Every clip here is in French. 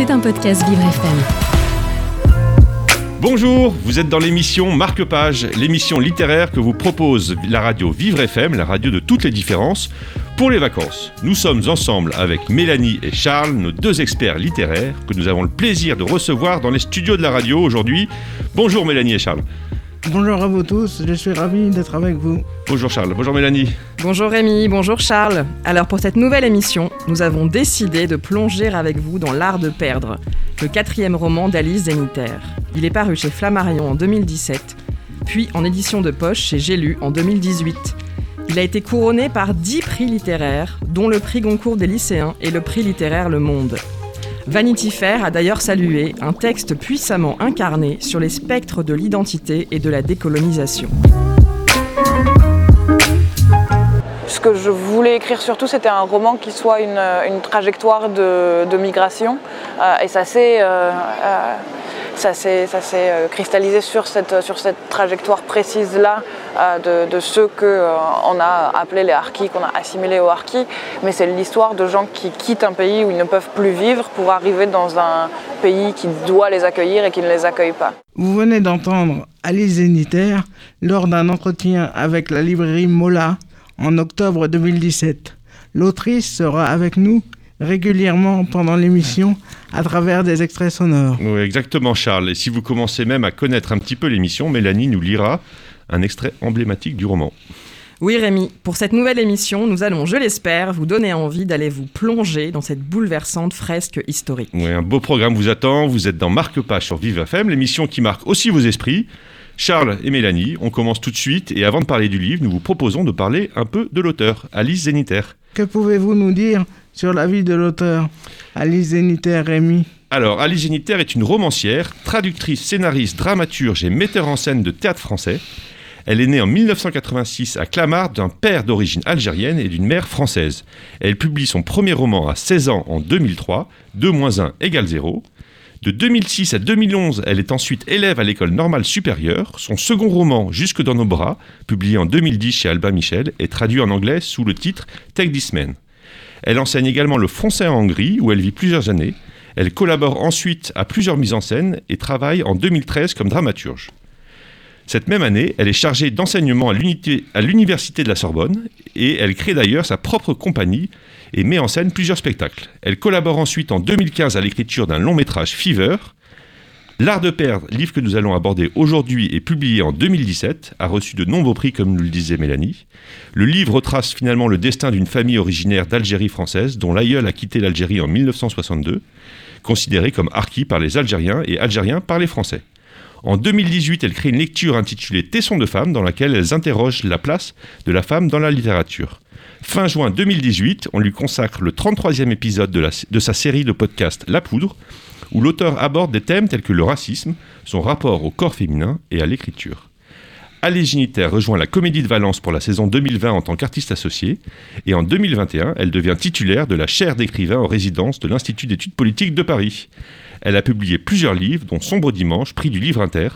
C'est un podcast Vivre FM. Bonjour, vous êtes dans l'émission Marque-Page, l'émission littéraire que vous propose la radio Vivre FM, la radio de toutes les différences, pour les vacances. Nous sommes ensemble avec Mélanie et Charles, nos deux experts littéraires, que nous avons le plaisir de recevoir dans les studios de la radio aujourd'hui. Bonjour Mélanie et Charles. Bonjour à vous tous, je suis ravi d'être avec vous. Bonjour Charles, bonjour Mélanie. Bonjour Rémi, bonjour Charles. Alors pour cette nouvelle émission, nous avons décidé de plonger avec vous dans L'Art de perdre, le quatrième roman d'Alice Zeniter. Il est paru chez Flammarion en 2017, puis en édition de poche chez J'ai lu en 2018. Il a été couronné par 10 prix littéraires, dont le prix Goncourt des lycéens et le prix littéraire Le Monde. Vanity Fair a d'ailleurs salué un texte puissamment incarné sur les spectres de l'identité et de la décolonisation. Ce que je voulais écrire surtout, c'était un roman qui soit une, trajectoire de, migration. Euh, et ça s'est euh, euh, cristallisé sur cette, trajectoire précise-là de, de, ceux qu'on euh, a appelés les harkis, qu'on a assimilés aux harkis. Mais c'est l'histoire de gens qui quittent un pays où ils ne peuvent plus vivre pour arriver dans un pays qui doit les accueillir et qui ne les accueille pas. Vous venez d'entendre Alice Zeniter lors d'un entretien avec la librairie Mola en octobre 2017. L'autrice sera avec nous régulièrement pendant l'émission à travers des extraits sonores. Oui, exactement Charles. Et si vous commencez même à connaître un petit peu l'émission, Mélanie nous lira un extrait emblématique du roman. Oui Rémi, pour cette nouvelle émission, nous allons, je l'espère, vous donner envie d'aller vous plonger dans cette bouleversante fresque historique. Oui, un beau programme vous attend. Vous êtes dans Marque-Page sur Vive FM, l'émission qui marque aussi vos esprits. Charles et Mélanie, on commence tout de suite et avant de parler du livre, nous vous proposons de parler un peu de l'auteur, Alice Zeniter. Que pouvez-vous nous dire sur la vie de l'auteur, Alice Zeniter Rémi? Alors, Alice Zeniter est une romancière, traductrice, scénariste, dramaturge et metteur en scène de théâtre français. Elle est née en 1986 à Clamart d'un père d'origine algérienne et d'une mère française. Elle publie son premier roman à 16 ans en 2003, 2 1 égale 0. De 2006 à 2011, elle est ensuite élève à l'école normale supérieure. Son second roman, Jusque dans nos bras, publié en 2010 chez Albin Michel, est traduit en anglais sous le titre Take This Man. Elle enseigne également le français en Hongrie, où elle vit plusieurs années. Elle collabore ensuite à plusieurs mises en scène et travaille en 2013 comme dramaturge. Cette même année, elle est chargée d'enseignement à l'Université de la Sorbonne et elle crée d'ailleurs sa propre compagnie et met en scène plusieurs spectacles. Elle collabore ensuite en 2015 à l'écriture d'un long métrage Fever. L'art de perdre, livre que nous allons aborder aujourd'hui et publié en 2017, a reçu de nombreux prix comme nous le disait Mélanie. Le livre retrace finalement le destin d'une famille originaire d'Algérie française dont l'aïeul a quitté l'Algérie en 1962, considérée comme harki par les Algériens et algériens par les Français. En 2018, elle crée une lecture intitulée Tesson de femmes dans laquelle elles interrogent la place de la femme dans la littérature. Fin juin 2018, on lui consacre le 33e épisode de, sa série de podcasts La Poudre, où l'auteur aborde des thèmes tels que le racisme, son rapport au corps féminin et à l'écriture. Alice Giniter rejoint la Comédie de Valence pour la saison 2020 en tant qu'artiste associé, et en 2021, elle devient titulaire de la chaire d'écrivain en résidence de l'Institut d'études politiques de Paris. Elle a publié plusieurs livres, dont Sombre Dimanche, prix du Livre Inter,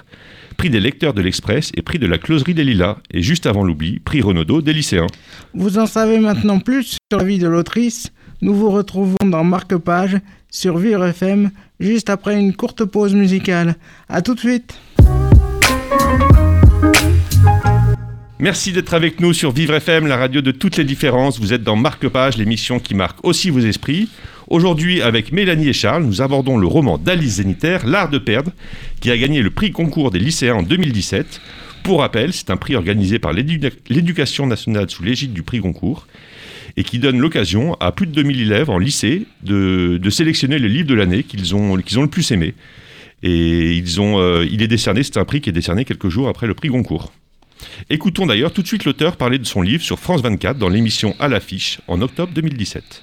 prix des lecteurs de l'Express et prix de la Closerie des Lilas, et juste avant l'oubli, prix Renaudot des lycéens. Vous en savez maintenant plus sur la vie de l'autrice. Nous vous retrouvons dans Marque-Page sur Vivre FM juste après une courte pause musicale. A tout de suite. Merci d'être avec nous sur Vivre FM, la radio de toutes les différences. Vous êtes dans Marque-Page, l'émission qui marque aussi vos esprits. Aujourd'hui, avec Mélanie et Charles, nous abordons le roman d'Alice Zeniter, L'Art de perdre, qui a gagné le prix concours des lycéens en 2017. Pour rappel, c'est un prix organisé par l'éducation nationale sous l'égide du prix Goncourt et qui donne l'occasion à plus de 2000 élèves en lycée de, sélectionner le livre de l'année qu'ils ont, le plus aimé. Et euh, il est décerné, c'est un prix qui est décerné quelques jours après le prix Goncourt. Écoutons d'ailleurs tout de suite l'auteur parler de son livre sur France 24 dans l'émission À l'affiche en octobre 2017.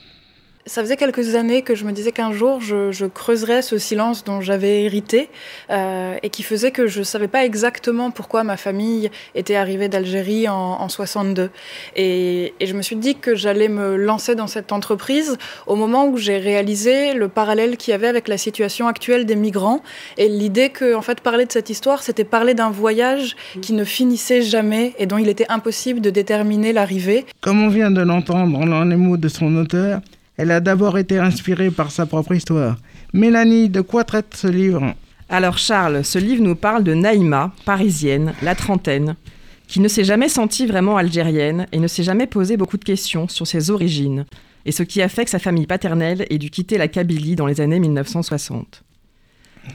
Ça faisait quelques années que je me disais qu'un jour je, creuserais ce silence dont j'avais hérité euh, et qui faisait que je ne savais pas exactement pourquoi ma famille était arrivée d'Algérie en, en 62. Et, et, je me suis dit que j'allais me lancer dans cette entreprise au moment où j'ai réalisé le parallèle qu'il y avait avec la situation actuelle des migrants et l'idée que en fait parler de cette histoire c'était parler d'un voyage qui ne finissait jamais et dont il était impossible de déterminer l'arrivée. Comme on vient de l'entendre dans les mots de son auteur, Elle a d'abord été inspirée par sa propre histoire. Mélanie, de quoi traite ce livre? Alors Charles, ce livre nous parle de Naïma, parisienne, la trentaine, qui ne s'est jamais sentie vraiment algérienne et ne s'est jamais posé beaucoup de questions sur ses origines et ce qui a sa famille paternelle ait dû quitter la Kabylie dans les années 1960.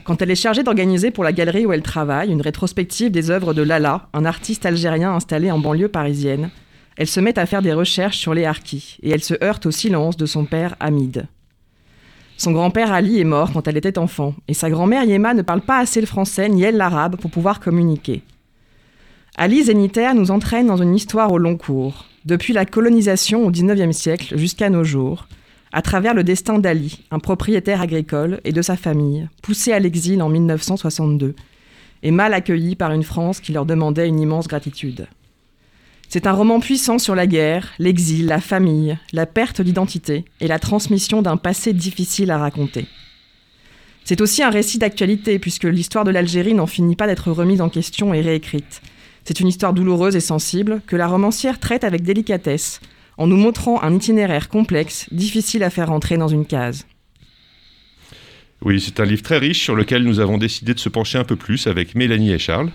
Quand elle est chargée d'organiser pour la galerie où elle travaille une rétrospective des œuvres de Lala, un artiste algérien installé en banlieue parisienne, elle se met à faire des recherches sur les harkis et elle se heurte au silence de son père Hamid. Son grand-père Ali est mort quand elle était enfant et sa grand-mère Yema ne parle pas assez le français ni elle l'arabe pour pouvoir communiquer. Ali Zénitaire nous entraîne dans une histoire au long cours, depuis la colonisation au XIXe siècle jusqu'à nos jours, à travers le destin d'Ali, un propriétaire agricole, et de sa famille, poussé à l'exil en 1962, et mal accueilli par une France qui leur demandait une immense gratitude. C'est un roman puissant sur la guerre, l'exil, la famille, la perte d'identité et la transmission d'un passé difficile à raconter. C'est aussi un récit d'actualité puisque l'histoire de l'Algérie n'en finit pas d'être remise en question et réécrite. C'est une histoire douloureuse et sensible que la romancière traite avec délicatesse, en nous montrant un itinéraire complexe, difficile à faire entrer dans une case. Oui, c'est un livre très riche sur lequel nous avons décidé de se pencher un peu plus avec Mélanie et Charles.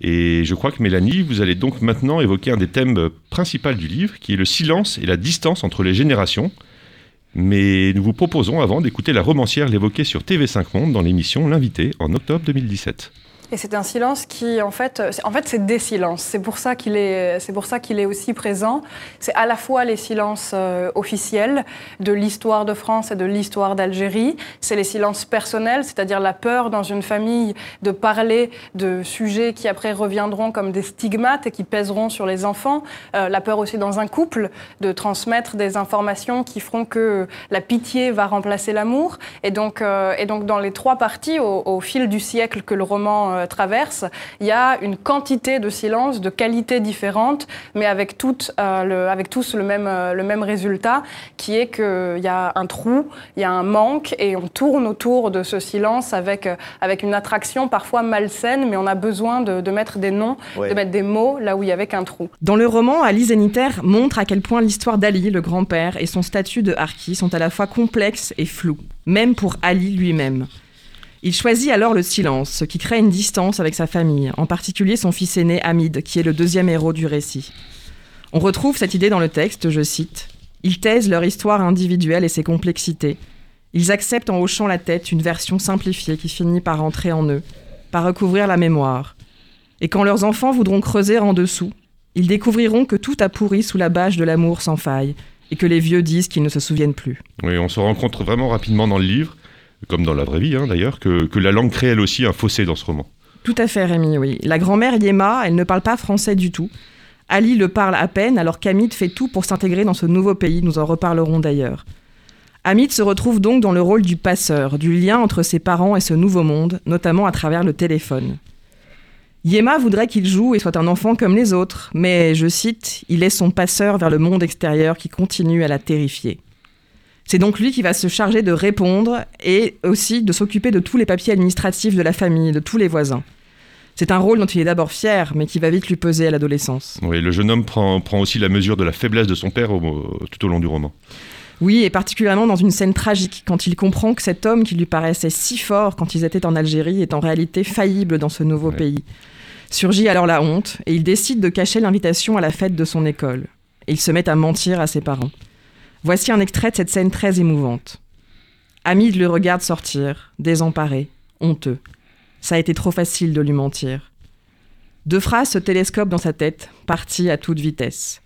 Et je crois que Mélanie, vous allez donc maintenant évoquer un des thèmes principaux du livre, qui est le silence et la distance entre les générations. Mais nous vous proposons avant d'écouter la romancière l'évoquer sur TV5 Monde dans l'émission L'invité en octobre 2017. Et c'est un silence qui, en fait, en fait, c'est des silences. C'est pour ça qu'il est, c'est pour ça qu'il est aussi présent. C'est à la fois les silences euh, officiels de l'histoire de France et de l'histoire d'Algérie. C'est les silences personnels, c'est-à-dire la peur dans une famille de parler de sujets qui après reviendront comme des stigmates et qui pèseront sur les enfants. Euh, la peur aussi dans un couple de transmettre des informations qui feront que la pitié va remplacer l'amour. Et donc, euh, et donc dans les trois parties, au fil du siècle que le roman euh, traverse, il y a une quantité de silence, de qualités différentes, mais avec, toutes, euh, le, avec tous le même, euh, le même résultat, qui est qu'il y a un trou, il y a un manque, et on tourne autour de ce silence avec, avec une attraction parfois malsaine, mais on a besoin de, de mettre des noms, Ouais. de mettre des mots là où il y avait qu'un trou. Dans le roman, Ali Zénitaire montre à quel point l'histoire d'Ali, le grand-père, et son statut de harki sont à la fois complexes et flous, même pour Ali lui-même. Il choisit alors le silence, ce qui crée une distance avec sa famille, en particulier son fils aîné Hamid, qui est le deuxième héros du récit. On retrouve cette idée dans le texte, je cite Ils taisent leur histoire individuelle et ses complexités. Ils acceptent en hochant la tête une version simplifiée qui finit par entrer en eux, par recouvrir la mémoire. Et quand leurs enfants voudront creuser en dessous, ils découvriront que tout a pourri sous la bâche de l'amour sans faille, et que les vieux disent qu'ils ne se souviennent plus. Oui, on se rend compte vraiment rapidement dans le livre, comme dans la vraie vie hein, d'ailleurs, que, la langue crée elle aussi un fossé dans ce roman. Tout à fait, Rémi, oui. La grand-mère Yema, elle ne parle pas français du tout. Ali le parle à peine, alors qu'Hamid fait tout pour s'intégrer dans ce nouveau pays, nous en reparlerons d'ailleurs. Hamid se retrouve donc dans le rôle du passeur, du lien entre ses parents et ce nouveau monde, notamment à travers le téléphone. Yema voudrait qu'il joue et soit un enfant comme les autres, mais, je cite, il est son passeur vers le monde extérieur qui continue à la terrifier. C'est donc lui qui va se charger de répondre et aussi de s'occuper de tous les papiers administratifs de la famille, de tous les voisins. C'est un rôle dont il est d'abord fier, mais qui va vite lui peser à l'adolescence. Oui, le jeune homme prend, prend aussi la mesure de la faiblesse de son père au- tout au long du roman. Oui, et particulièrement dans une scène tragique, quand il comprend que cet homme qui lui paraissait si fort quand ils étaient en Algérie est en réalité faillible dans ce nouveau Ouais. pays. Surgit alors la honte, et il décide de cacher l'invitation à la fête de son école. Et il se met à mentir à ses parents. Voici un extrait de cette scène très émouvante. Hamid le regarde sortir, désemparé, honteux. Ça a été trop facile de lui mentir. Deux phrases se télescopent dans sa tête, parties à toute vitesse.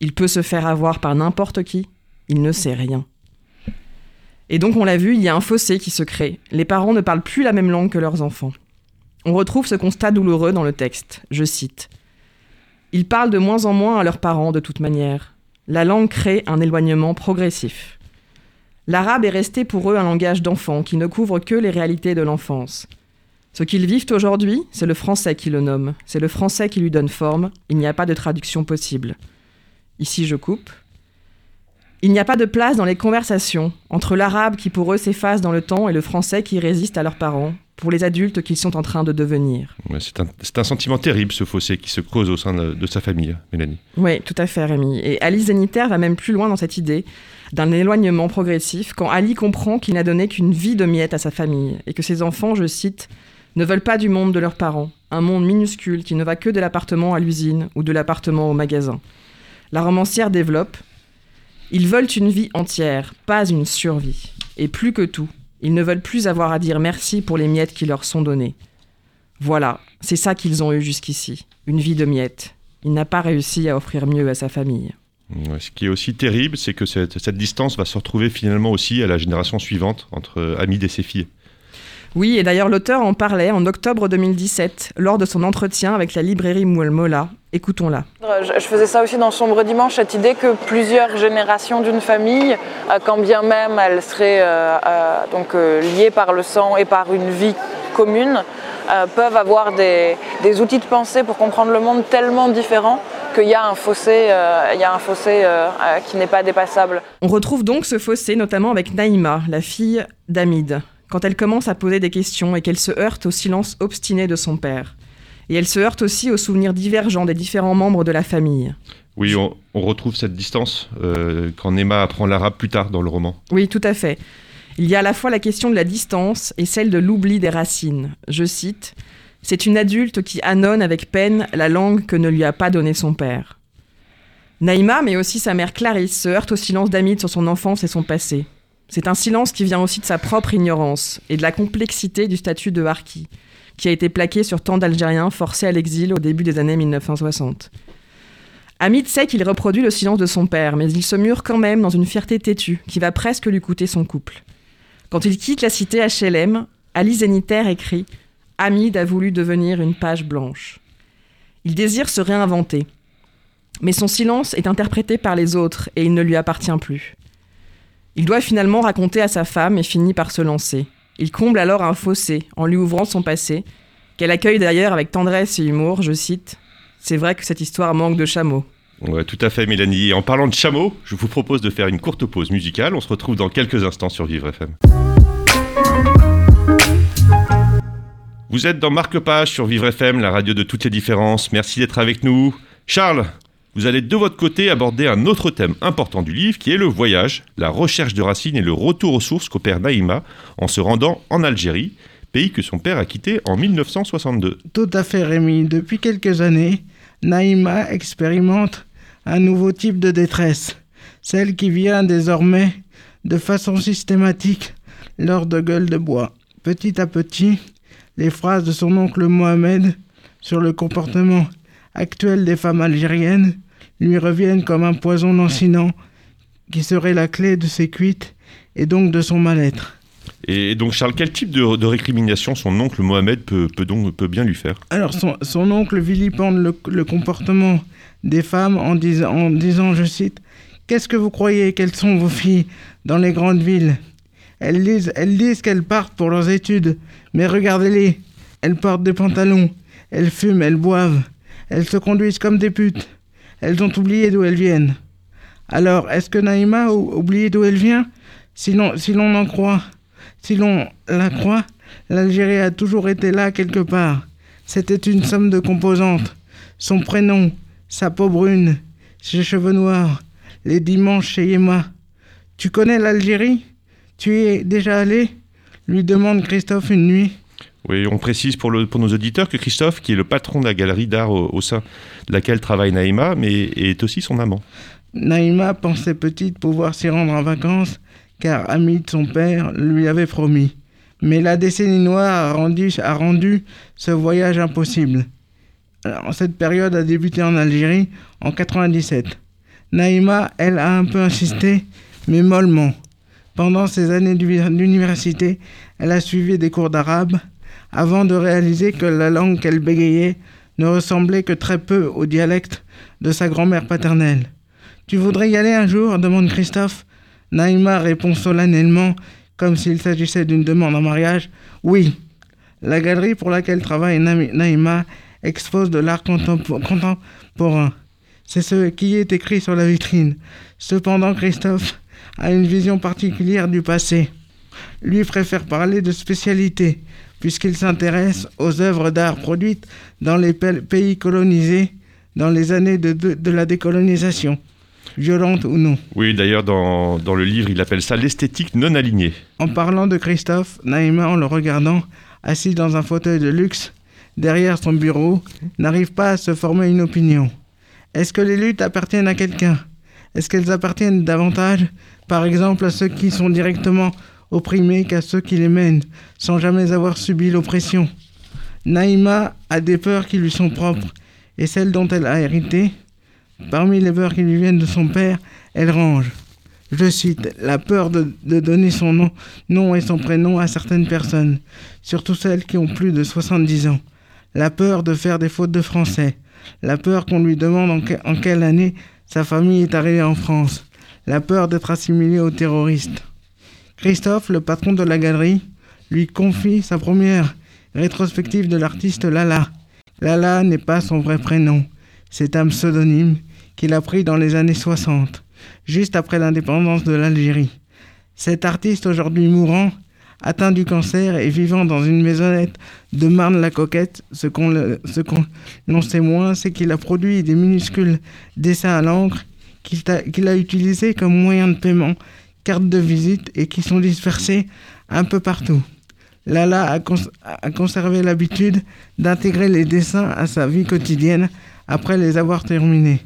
Il peut se faire avoir par n'importe qui, il ne sait rien. Et donc, on l'a vu, il y a un fossé qui se crée. Les parents ne parlent plus la même langue que leurs enfants. On retrouve ce constat douloureux dans le texte. Je cite. Ils parlent de moins en moins à leurs parents de toute manière. La langue crée un éloignement progressif. L'arabe est resté pour eux un langage d'enfant qui ne couvre que les réalités de l'enfance. Ce qu'ils vivent aujourd'hui, c'est le français qui le nomme, c'est le français qui lui donne forme, il n'y a pas de traduction possible. Ici je coupe. Il n'y a pas de place dans les conversations entre l'arabe qui pour eux s'efface dans le temps et le français qui résiste à leurs parents, pour les adultes qu'ils sont en train de devenir. c'est, un, sentiment terrible, ce fossé qui se creuse au sein de, sa famille, Mélanie. Oui, tout à fait, Rémi. Et Alice Zeniter va même plus loin dans cette idée d'un éloignement progressif quand Ali comprend qu'il n'a donné qu'une vie de miettes à sa famille et que ses enfants, je cite, ne veulent pas du monde de leurs parents, un monde minuscule qui ne va que de l'appartement à l'usine ou de l'appartement au magasin. La romancière développe Ils veulent une vie entière, pas une survie. Et plus que tout, ils ne veulent plus avoir à dire merci pour les miettes qui leur sont données. Voilà, c'est ça qu'ils ont eu jusqu'ici, une vie de miettes. Il n'a pas réussi à offrir mieux à sa famille. Ce qui est aussi terrible, c'est que cette, cette, distance va se retrouver finalement aussi à la génération suivante entre Hamid et ses filles. Oui, et d'ailleurs l'auteur en parlait en octobre 2017 lors de son entretien avec la librairie Moula. Écoutons-la. Je faisais ça aussi dans Sombre Dimanche, cette idée que plusieurs générations d'une famille, euh, quand bien même elles seraient euh, euh, donc, liées par le sang et par une vie commune, peuvent avoir des, des, outils de pensée pour comprendre le monde tellement différents qu'il y a un fossé, il y a un fossé qui n'est pas dépassable. On retrouve donc ce fossé notamment avec Naïma, la fille d'Amid quand elle commence à poser des questions et qu'elle se heurte au silence obstiné de son père. Et elle se heurte aussi aux souvenirs divergents des différents membres de la famille. Oui, on, retrouve cette distance euh, quand Emma apprend l'arabe plus tard dans le roman. Oui, tout à fait. Il y a à la fois la question de la distance et celle de l'oubli des racines. Je cite C'est une adulte qui annonce avec peine la langue que ne lui a pas donnée son père. Naïma, mais aussi sa mère Clarisse, se heurtent au silence d'Amid sur son enfance et son passé. C'est un silence qui vient aussi de sa propre ignorance et de la complexité du statut de harki, qui a été plaqué sur tant d'Algériens forcés à l'exil au début des années 1960. Hamid sait qu'il reproduit le silence de son père, mais il se mure quand même dans une fierté têtue qui va presque lui coûter son couple. Quand il quitte la cité HLM, Ali Zeniter écrit Hamid a voulu devenir une page blanche. Il désire se réinventer. Mais son silence est interprété par les autres et il ne lui appartient plus. Il doit finalement raconter à sa femme et finit par se lancer. Il comble alors un fossé en lui ouvrant son passé, qu'elle accueille d'ailleurs avec tendresse et humour, je cite C'est vrai que cette histoire manque de chameaux. Ouais, tout à fait, Mélanie. En parlant de chameaux, je vous propose de faire une courte pause musicale. On se retrouve dans quelques instants sur Vivre FM. Vous êtes dans Marque Page sur Vivre FM, la radio de toutes les différences. Merci d'être avec nous. Charles, vous allez de votre côté aborder un autre thème important du livre qui est le voyage, la recherche de racines et le retour aux sources qu'opère Naïma en se rendant en Algérie, pays que son père a quitté en 1962. Tout à fait Rémi, depuis quelques années, Naïma expérimente un nouveau type de détresse, celle qui vient désormais de façon systématique lors de gueules de bois. Petit à petit, les phrases de son oncle Mohamed sur le comportement actuel des femmes algériennes lui reviennent comme un poison lancinant qui serait la clé de ses cuites et donc de son mal-être. Et donc Charles, quel type de, récrimination son oncle Mohamed peut, donc, peut bien lui faire? Alors son, oncle vilipende le, comportement des femmes en, en disant, je cite, Qu'est-ce que vous croyez Quelles sont vos filles dans les grandes villes? Elles disent, elles disent qu'elles partent pour leurs études, mais regardez-les, elles portent des pantalons, elles fument, elles boivent, elles se conduisent comme des putes. Elles ont oublié d'où elles viennent. Alors, est-ce que Naïma a oublié d'où elle vient? Si l'on en croit, si l'on la croit, l'Algérie a toujours été là quelque part. C'était une somme de composantes. Son prénom, sa peau brune, ses cheveux noirs, les dimanches chez Yéma. Tu connais l'Algérie? Tu y es déjà allé? lui demande Christophe une nuit. Oui, on précise pour, nos auditeurs que Christophe, qui est le patron de la galerie d'art au, sein de laquelle travaille Naïma, mais est aussi son amant. Naïma pensait petite pouvoir s'y rendre en vacances, car Hamid, son père, lui avait promis. Mais la décennie noire a rendu, ce voyage impossible. Cette période a débuté en Algérie en 97. Naïma, elle, a un peu insisté, mais mollement. Pendant ses années d'université, elle a suivi des cours d'arabe, avant de réaliser que la langue qu'elle bégayait ne ressemblait que très peu au dialecte de sa grand-mère paternelle. Tu voudrais y aller un jour demande Christophe. Naïma répond solennellement, comme s'il s'agissait d'une demande en mariage Oui. La galerie pour laquelle travaille Naïma expose de l'art contemporain. C'est ce qui est écrit sur la vitrine. Cependant, Christophe a une vision particulière du passé. lui préfère parler de spécialité, puisqu'il s'intéresse aux œuvres d'art produites dans les pays colonisés dans les années de, de, la décolonisation, violente ou non. Oui, d'ailleurs, dans, dans, le livre, il appelle ça l'esthétique non alignée. En parlant de Christophe, Naïma, en le regardant, assis dans un fauteuil de luxe, derrière son bureau, n'arrive pas à se former une opinion. Est-ce que les luttes appartiennent à quelqu'un? Est-ce qu'elles appartiennent davantage, par exemple, à ceux qui sont directement opprimés qu'à ceux qui les mènent, sans jamais avoir subi l'oppression Naïma a des peurs qui lui sont propres, et celles dont elle a hérité. Parmi les peurs qui lui viennent de son père, elle range. Je cite, la peur de, donner son nom, nom et son prénom à certaines personnes, surtout celles qui ont plus de 70 ans. La peur de faire des fautes de français. La peur qu'on lui demande en, quelle année sa famille est arrivée en France. La peur d'être assimilé aux terroristes. Christophe, le patron de la galerie, lui confie sa première rétrospective de l'artiste Lala. Lala n'est pas son vrai prénom, c'est un pseudonyme qu'il a pris dans les années 60 juste après l'indépendance de l'Algérie. Cet artiste aujourd'hui mourant, atteint du cancer et vivant dans une maisonnette de Marne-la-Coquette, ce qu'on sait moins, c'est qu'il a produit des minuscules dessins à l'encre qu'il a, a utilisés comme moyen de paiement, cartes de visite et qui sont dispersés un peu partout. Lala a, a conservé l'habitude d'intégrer les dessins à sa vie quotidienne après les avoir terminés.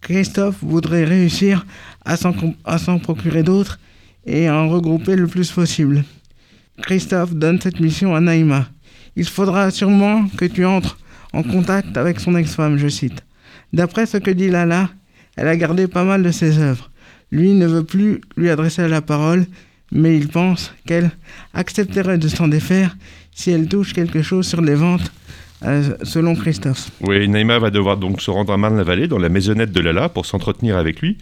Christophe voudrait réussir à s'en procurer d'autres et en regrouper le plus possible. Christophe donne cette mission à Naïma. Il faudra sûrement que tu entres en contact avec son ex-femme, je cite. D'après ce que dit Lala, elle a gardé pas mal de ses œuvres. Lui ne veut plus lui adresser la parole, mais il pense qu'elle accepterait de s'en défaire si elle touche quelque chose sur les ventes euh, selon Christophe. Oui, Naïma va devoir donc se rendre à Marne-la-Vallée, dans la maisonnette de Lala, pour s'entretenir avec lui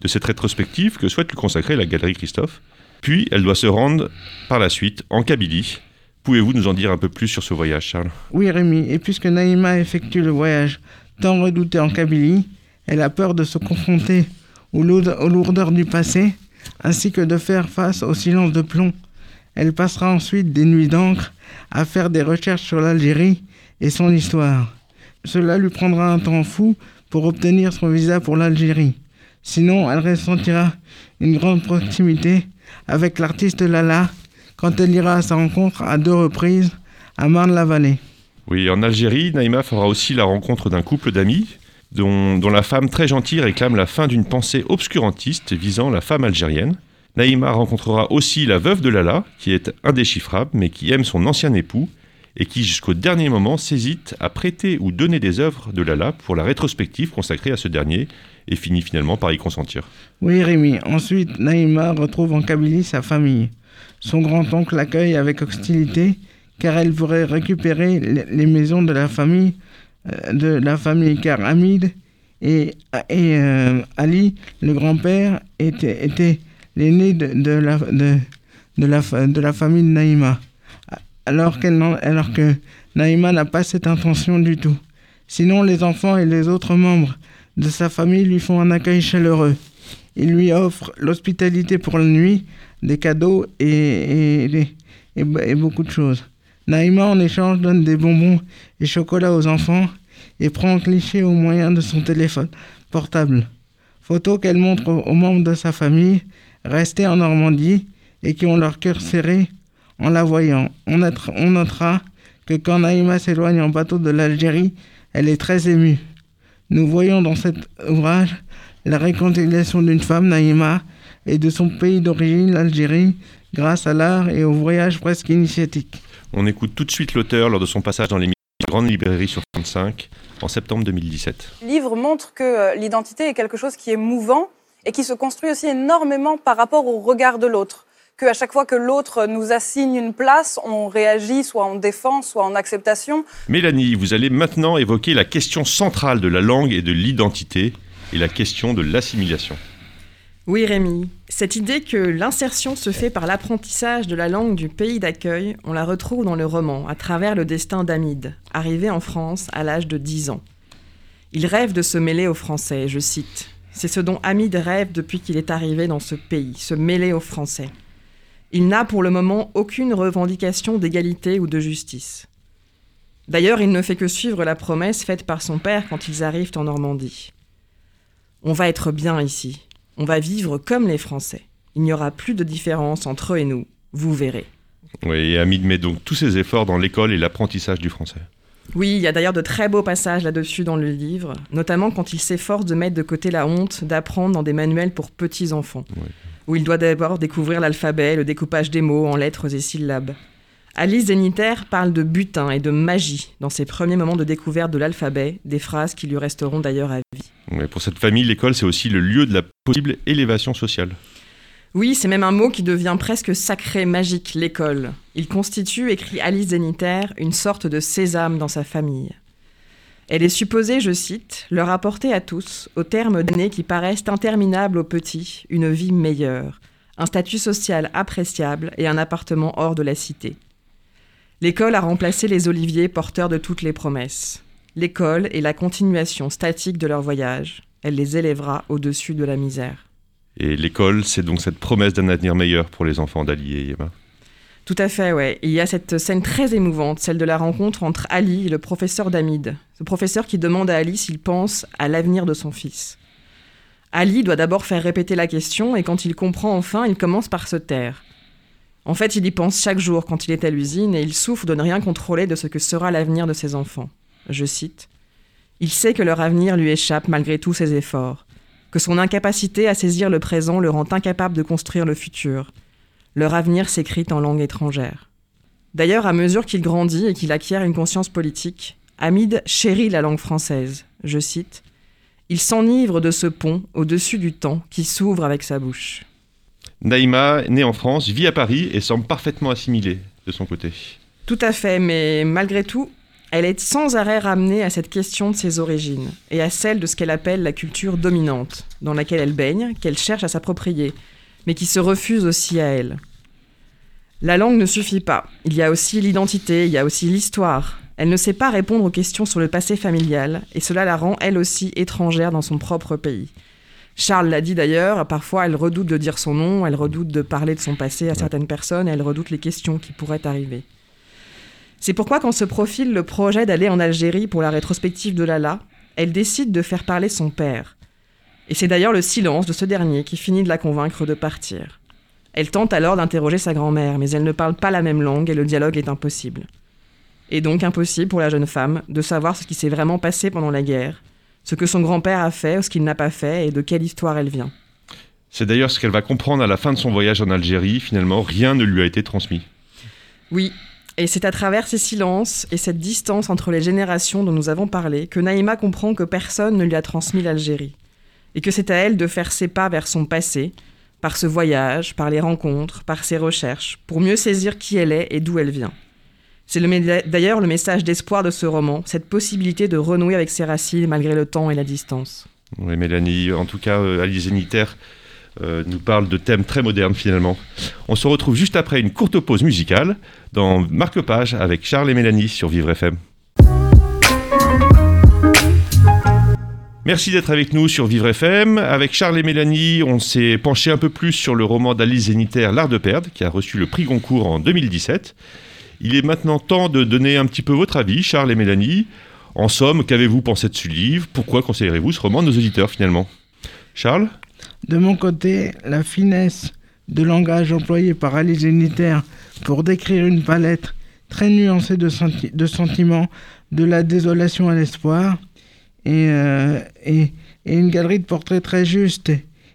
de cette rétrospective que souhaite lui consacrer la galerie Christophe. Puis, elle doit se rendre par la suite en Kabylie. Pouvez-vous nous en dire un peu plus sur ce voyage, Charles? Oui, Rémi. Et puisque Naïma effectue le voyage tant redouté en Kabylie, elle a peur de se confronter aux lourdeurs du passé, ainsi que de faire face au silence de plomb. Elle passera ensuite des nuits d'encre à faire des recherches sur l'Algérie et son histoire. Cela lui prendra un temps fou pour obtenir son visa pour l'Algérie. Sinon, elle ressentira une grande proximité avec l'artiste Lala quand elle ira à sa rencontre à deux reprises à Marne-la-Vallée. Oui, en Algérie, Naïma fera aussi la rencontre d'un couple d'amis dont, la femme très gentille réclame la fin d'une pensée obscurantiste visant la femme algérienne. Naïma rencontrera aussi la veuve de Lala, qui est indéchiffrable mais qui aime son ancien époux et qui jusqu'au dernier moment s'hésite à prêter ou donner des œuvres de Lala pour la rétrospective consacrée à ce dernier et finit finalement par y consentir. Oui Rémi, ensuite Naïma retrouve en Kabylie sa famille. Son grand-oncle l'accueille avec hostilité car elle pourrait récupérer les maisons de la famille de la famille car Hamid et, et euh, Ali, le grand-père, était, était l'aîné de, de, la, de, la, famille de Naïma alors, alors que Naïma n'a pas cette intention du tout. Sinon, les enfants et les autres membres de sa famille lui font un accueil chaleureux. Ils lui offrent l'hospitalité pour la nuit, des cadeaux et, et, beaucoup de choses. Naïma, en échange, donne des bonbons et chocolats aux enfants et prend un cliché au moyen de son téléphone portable. Photos qu'elle montre aux membres de sa famille restés en Normandie et qui ont leur cœur serré en la voyant. On, notera que quand Naïma s'éloigne en bateau de l'Algérie, elle est très émue. Nous voyons dans cet ouvrage la réconciliation d'une femme, Naïma, et de son pays d'origine, l'Algérie, grâce à l'art et au voyage presque initiatique. On écoute tout de suite l'auteur lors de son passage dans l'émission Grande Librairie sur 35 en septembre 2017. Le livre montre que euh, l'identité est quelque chose qui est mouvant et qui se construit aussi énormément par rapport au regard de l'autre qu'à chaque fois que l'autre nous assigne une place, on réagit soit en défense, soit en acceptation. Mélanie, vous allez maintenant évoquer la question centrale de la langue et de l'identité, et la question de l'assimilation. Oui Rémi, cette idée que l'insertion se fait par l'apprentissage de la langue du pays d'accueil, on la retrouve dans le roman à travers le destin d'Amid, arrivé en France à l'âge de 10 ans. Il rêve de se mêler aux Français, je cite. C'est ce dont Hamid rêve depuis qu'il est arrivé dans ce pays, se mêler aux Français. Il n'a pour le moment aucune revendication d'égalité ou de justice. D'ailleurs, il ne fait que suivre la promesse faite par son père quand ils arrivent en Normandie. On va être bien ici. On va vivre comme les Français. Il n'y aura plus de différence entre eux et nous. Vous verrez. Oui, et Hamid met donc tous ses efforts dans l'école et l'apprentissage du français. Oui, il y a d'ailleurs de très beaux passages là-dessus dans le livre, notamment quand il s'efforce de mettre de côté la honte d'apprendre dans des manuels pour petits enfants, Oui. où il doit d'abord découvrir l'alphabet, le découpage des mots en lettres et syllabes. Alice Zeniter parle de butin et de magie dans ses premiers moments de découverte de l'alphabet, des phrases qui lui resteront d'ailleurs à vie. Oui, pour cette famille, l'école, c'est aussi le lieu de la possible élévation sociale. Oui, c'est même un mot qui devient presque sacré, magique, l'école. Il constitue, écrit Alice Zeniter, une sorte de sésame dans sa famille. Elle est supposée, je cite, leur apporter à tous, au terme d'années qui paraissent interminables aux petits, une vie meilleure, un statut social appréciable et un appartement hors de la cité. L'école a remplacé les oliviers porteurs de toutes les promesses. L'école est la continuation statique de leur voyage. Elle les élèvera au-dessus de la misère. Et l'école, c'est donc cette promesse d'un avenir meilleur pour les enfants d'Ali et Yema. Tout à fait, ouais. Et il y a cette scène très émouvante, celle de la rencontre entre Ali et le professeur d'Amid. Ce professeur qui demande à Ali s'il pense à l'avenir de son fils. Ali doit d'abord faire répéter la question et quand il comprend enfin, il commence par se taire. En fait, il y pense chaque jour quand il est à l'usine et il souffre de ne rien contrôler de ce que sera l'avenir de ses enfants. Je cite Il sait que leur avenir lui échappe malgré tous ses efforts, que son incapacité à saisir le présent le rend incapable de construire le futur. Leur avenir s'écrit en langue étrangère. D'ailleurs, à mesure qu'il grandit et qu'il acquiert une conscience politique, Hamid chérit la langue française. Je cite Il s'enivre de ce pont au-dessus du temps qui s'ouvre avec sa bouche. Naïma, née en France, vit à Paris et semble parfaitement assimilée de son côté. Tout à fait, mais malgré tout, elle est sans arrêt ramenée à cette question de ses origines et à celle de ce qu'elle appelle la culture dominante, dans laquelle elle baigne, qu'elle cherche à s'approprier, mais qui se refuse aussi à elle. La langue ne suffit pas. Il y a aussi l'identité, il y a aussi l'histoire. Elle ne sait pas répondre aux questions sur le passé familial, et cela la rend elle aussi étrangère dans son propre pays. Charles l'a dit d'ailleurs, parfois elle redoute de dire son nom, elle redoute de parler de son passé à certaines personnes, et elle redoute les questions qui pourraient arriver. C'est pourquoi quand se profile le projet d'aller en Algérie pour la rétrospective de Lala, elle décide de faire parler son père. Et c'est d'ailleurs le silence de ce dernier qui finit de la convaincre de partir. Elle tente alors d'interroger sa grand-mère, mais elle ne parle pas la même langue et le dialogue est impossible. Et donc impossible pour la jeune femme de savoir ce qui s'est vraiment passé pendant la guerre, ce que son grand-père a fait ou ce qu'il n'a pas fait et de quelle histoire elle vient. C'est d'ailleurs ce qu'elle va comprendre à la fin de son voyage en Algérie. Finalement, rien ne lui a été transmis. Oui, et c'est à travers ces silences et cette distance entre les générations dont nous avons parlé que Naïma comprend que personne ne lui a transmis l'Algérie, et que c'est à elle de faire ses pas vers son passé, par ce voyage, par les rencontres, par ses recherches, pour mieux saisir qui elle est et d'où elle vient. C'est d'ailleurs le message d'espoir de ce roman, cette possibilité de renouer avec ses racines malgré le temps et la distance. Oui, Mélanie, en tout cas, euh, Alice Zeniter euh, nous parle de thèmes très modernes finalement. On se retrouve juste après une courte pause musicale dans Marque-Page avec Charles et Mélanie sur Vivre FM. Merci d'être avec nous sur Vivre FM. Avec Charles et Mélanie, on s'est penché un peu plus sur le roman d'Alice Zeniter, L'Art de perdre, qui a reçu le prix Goncourt en 2017. Il est maintenant temps de donner un petit peu votre avis, Charles et Mélanie. En somme, qu'avez-vous pensé de ce livre? Pourquoi conseillerez-vous ce roman à nos auditeurs finalement? Charles? De mon côté, la finesse de langage employé par Alice Zeniter pour décrire une palette très nuancée de, senti de sentiments, de la désolation à l'espoir, et, euh, et, une galerie de portraits très juste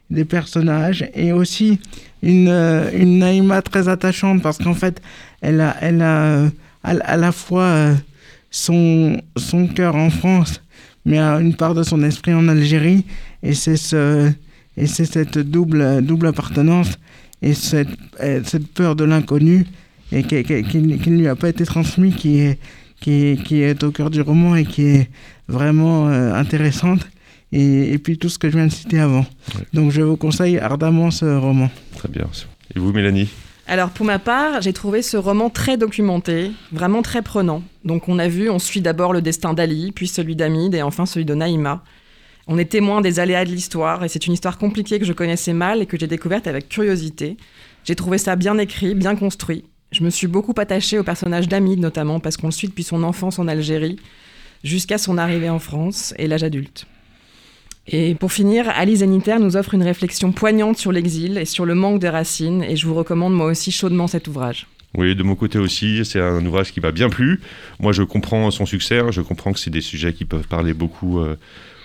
des personnages, et aussi une, euh, une Naïma très attachante, parce qu'en fait, elle a, elle a euh, à, la fois euh, son, son cœur en France, mais une part de son esprit en Algérie, et c'est ce, et c'est cette double, double appartenance et cette, cette peur de l'inconnu et qui, qui, qui, qui, ne lui a pas été transmis qui est, qui, qui est au cœur du roman et qui est vraiment euh, intéressante. Et, et, puis tout ce que je viens de citer avant. Ouais. Donc je vous conseille ardemment ce roman. Très bien. Et vous, Mélanie? Alors pour ma part, j'ai trouvé ce roman très documenté, vraiment très prenant. Donc on a vu, on suit d'abord le destin d'Ali, puis celui d'Amid et enfin celui de Naïma. On est témoin des aléas de l'histoire et c'est une histoire compliquée que je connaissais mal et que j'ai découverte avec curiosité. J'ai trouvé ça bien écrit, bien construit. Je me suis beaucoup attachée au personnage d'Amid notamment parce qu'on le suit depuis son enfance en Algérie jusqu'à son arrivée en France et l'âge adulte. Et pour finir, Alice Zeniter nous offre une réflexion poignante sur l'exil et sur le manque de racines, et je vous recommande moi aussi chaudement cet ouvrage. Oui, de mon côté aussi, c'est un ouvrage qui m'a bien plu. Moi, je comprends son succès, hein. je comprends que c'est des sujets qui peuvent parler beaucoup euh,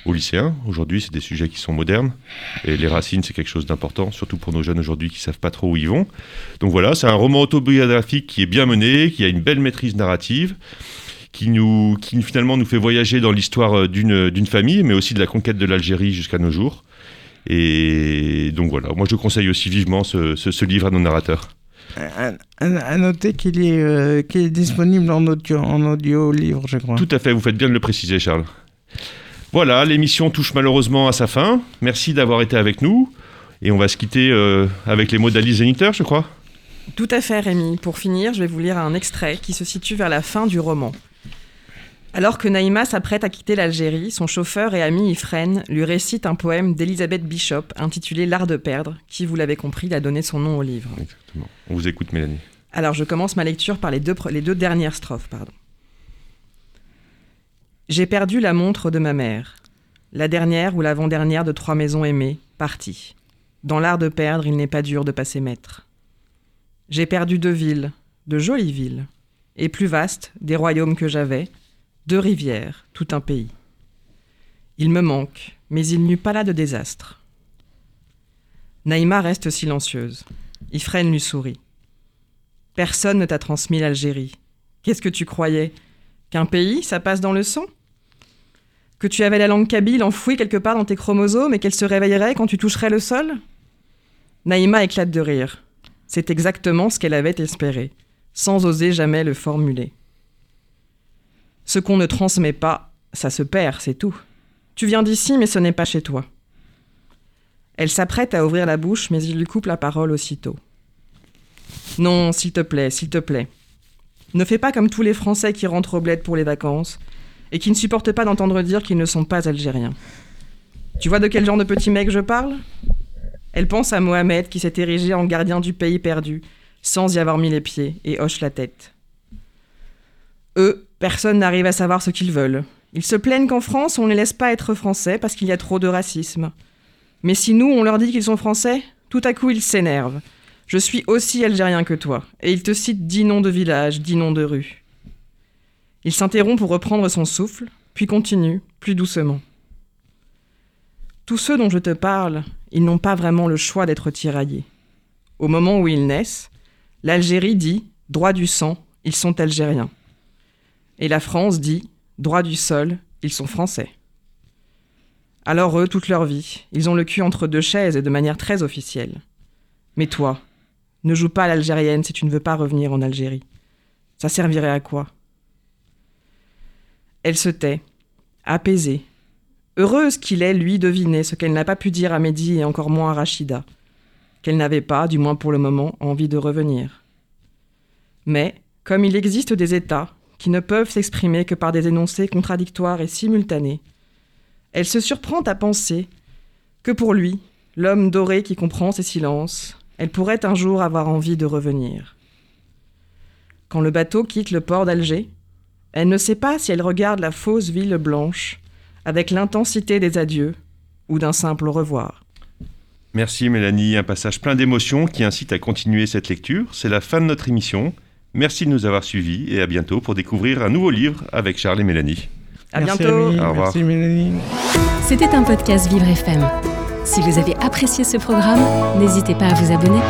aux lycéens. Aujourd'hui, c'est des sujets qui sont modernes, et les racines, c'est quelque chose d'important, surtout pour nos jeunes aujourd'hui qui savent pas trop où ils vont. Donc voilà, c'est un roman autobiographique qui est bien mené, qui a une belle maîtrise narrative qui, nous, qui finalement nous fait voyager dans l'histoire euh, d'une, d'une famille, mais aussi de la conquête de l'Algérie jusqu'à nos jours. Et donc voilà, moi je conseille aussi vivement ce, ce, livre à nos narrateurs. À, noter qu'il est, euh, qu'il est disponible en audio, en audio livre, je crois. Tout à fait, vous faites bien de le préciser, Charles. Voilà, l'émission touche malheureusement à sa fin. Merci d'avoir été avec nous. Et on va se quitter euh, avec les mots d'Alice Zeniter, je crois. Tout à fait, Rémi. Pour finir, je vais vous lire un extrait qui se situe vers la fin du roman. Alors que Naïma s'apprête à quitter l'Algérie, son chauffeur et ami Ifren lui récite un poème d'Elisabeth Bishop intitulé L'art de perdre, qui, vous l'avez compris, a donné son nom au livre. Exactement. On vous écoute, Mélanie. Alors, je commence ma lecture par les deux, les deux dernières strophes. Pardon. J'ai perdu la montre de ma mère, la dernière ou l'avant-dernière de trois maisons aimées, partie. Dans l'art de perdre, il n'est pas dur de passer maître. J'ai perdu deux villes, de jolies villes, et plus vastes, des royaumes que j'avais, deux rivières, tout un pays. Il me manque, mais il n'y eut pas là de désastre. Naïma reste silencieuse. Ifren lui sourit. Personne ne t'a transmis l'Algérie. Qu'est-ce que tu croyais? Qu'un pays, ça passe dans le sang? Que tu avais la langue kabyle enfouie quelque part dans tes chromosomes et qu'elle se réveillerait quand tu toucherais le sol? Naïma éclate de rire. C'est exactement ce qu'elle avait espéré, sans oser jamais le formuler. Ce qu'on ne transmet pas, ça se perd, c'est tout. Tu viens d'ici, mais ce n'est pas chez toi. Elle s'apprête à ouvrir la bouche, mais il lui coupe la parole aussitôt. Non, s'il te plaît, s'il te plaît. Ne fais pas comme tous les Français qui rentrent au bled pour les vacances et qui ne supportent pas d'entendre dire qu'ils ne sont pas algériens. Tu vois de quel genre de petit mec je parle? Elle pense à Mohamed qui s'est érigé en gardien du pays perdu, sans y avoir mis les pieds, et hoche la tête. Eux, Personne n'arrive à savoir ce qu'ils veulent. Ils se plaignent qu'en France, on ne les laisse pas être français parce qu'il y a trop de racisme. Mais si nous, on leur dit qu'ils sont français, tout à coup, ils s'énervent. Je suis aussi algérien que toi, et ils te citent dix noms de villages, dix noms de rues. Il s'interrompt pour reprendre son souffle, puis continue, plus doucement. Tous ceux dont je te parle, ils n'ont pas vraiment le choix d'être tiraillés. Au moment où ils naissent, l'Algérie dit, droit du sang, ils sont algériens. Et la France dit droit du sol, ils sont français. Alors eux, toute leur vie, ils ont le cul entre deux chaises et de manière très officielle. Mais toi, ne joue pas l'algérienne si tu ne veux pas revenir en Algérie. Ça servirait à quoi? Elle se tait, apaisée, heureuse qu'il ait, lui, deviné ce qu'elle n'a pas pu dire à Mehdi et encore moins à Rachida, qu'elle n'avait pas, du moins pour le moment, envie de revenir. Mais, comme il existe des États qui ne peuvent s'exprimer que par des énoncés contradictoires et simultanés. Elle se surprend à penser que pour lui, l'homme doré qui comprend ses silences, elle pourrait un jour avoir envie de revenir. Quand le bateau quitte le port d'Alger, elle ne sait pas si elle regarde la fausse ville blanche avec l'intensité des adieux ou d'un simple au revoir. Merci Mélanie, un passage plein d'émotions qui incite à continuer cette lecture. C'est la fin de notre émission. Merci de nous avoir suivis et à bientôt pour découvrir un nouveau livre avec Charles et Mélanie. À bientôt. Au revoir. Merci Mélanie. C'était un podcast Vivre FM. Si vous avez apprécié ce programme, n'hésitez pas à vous abonner.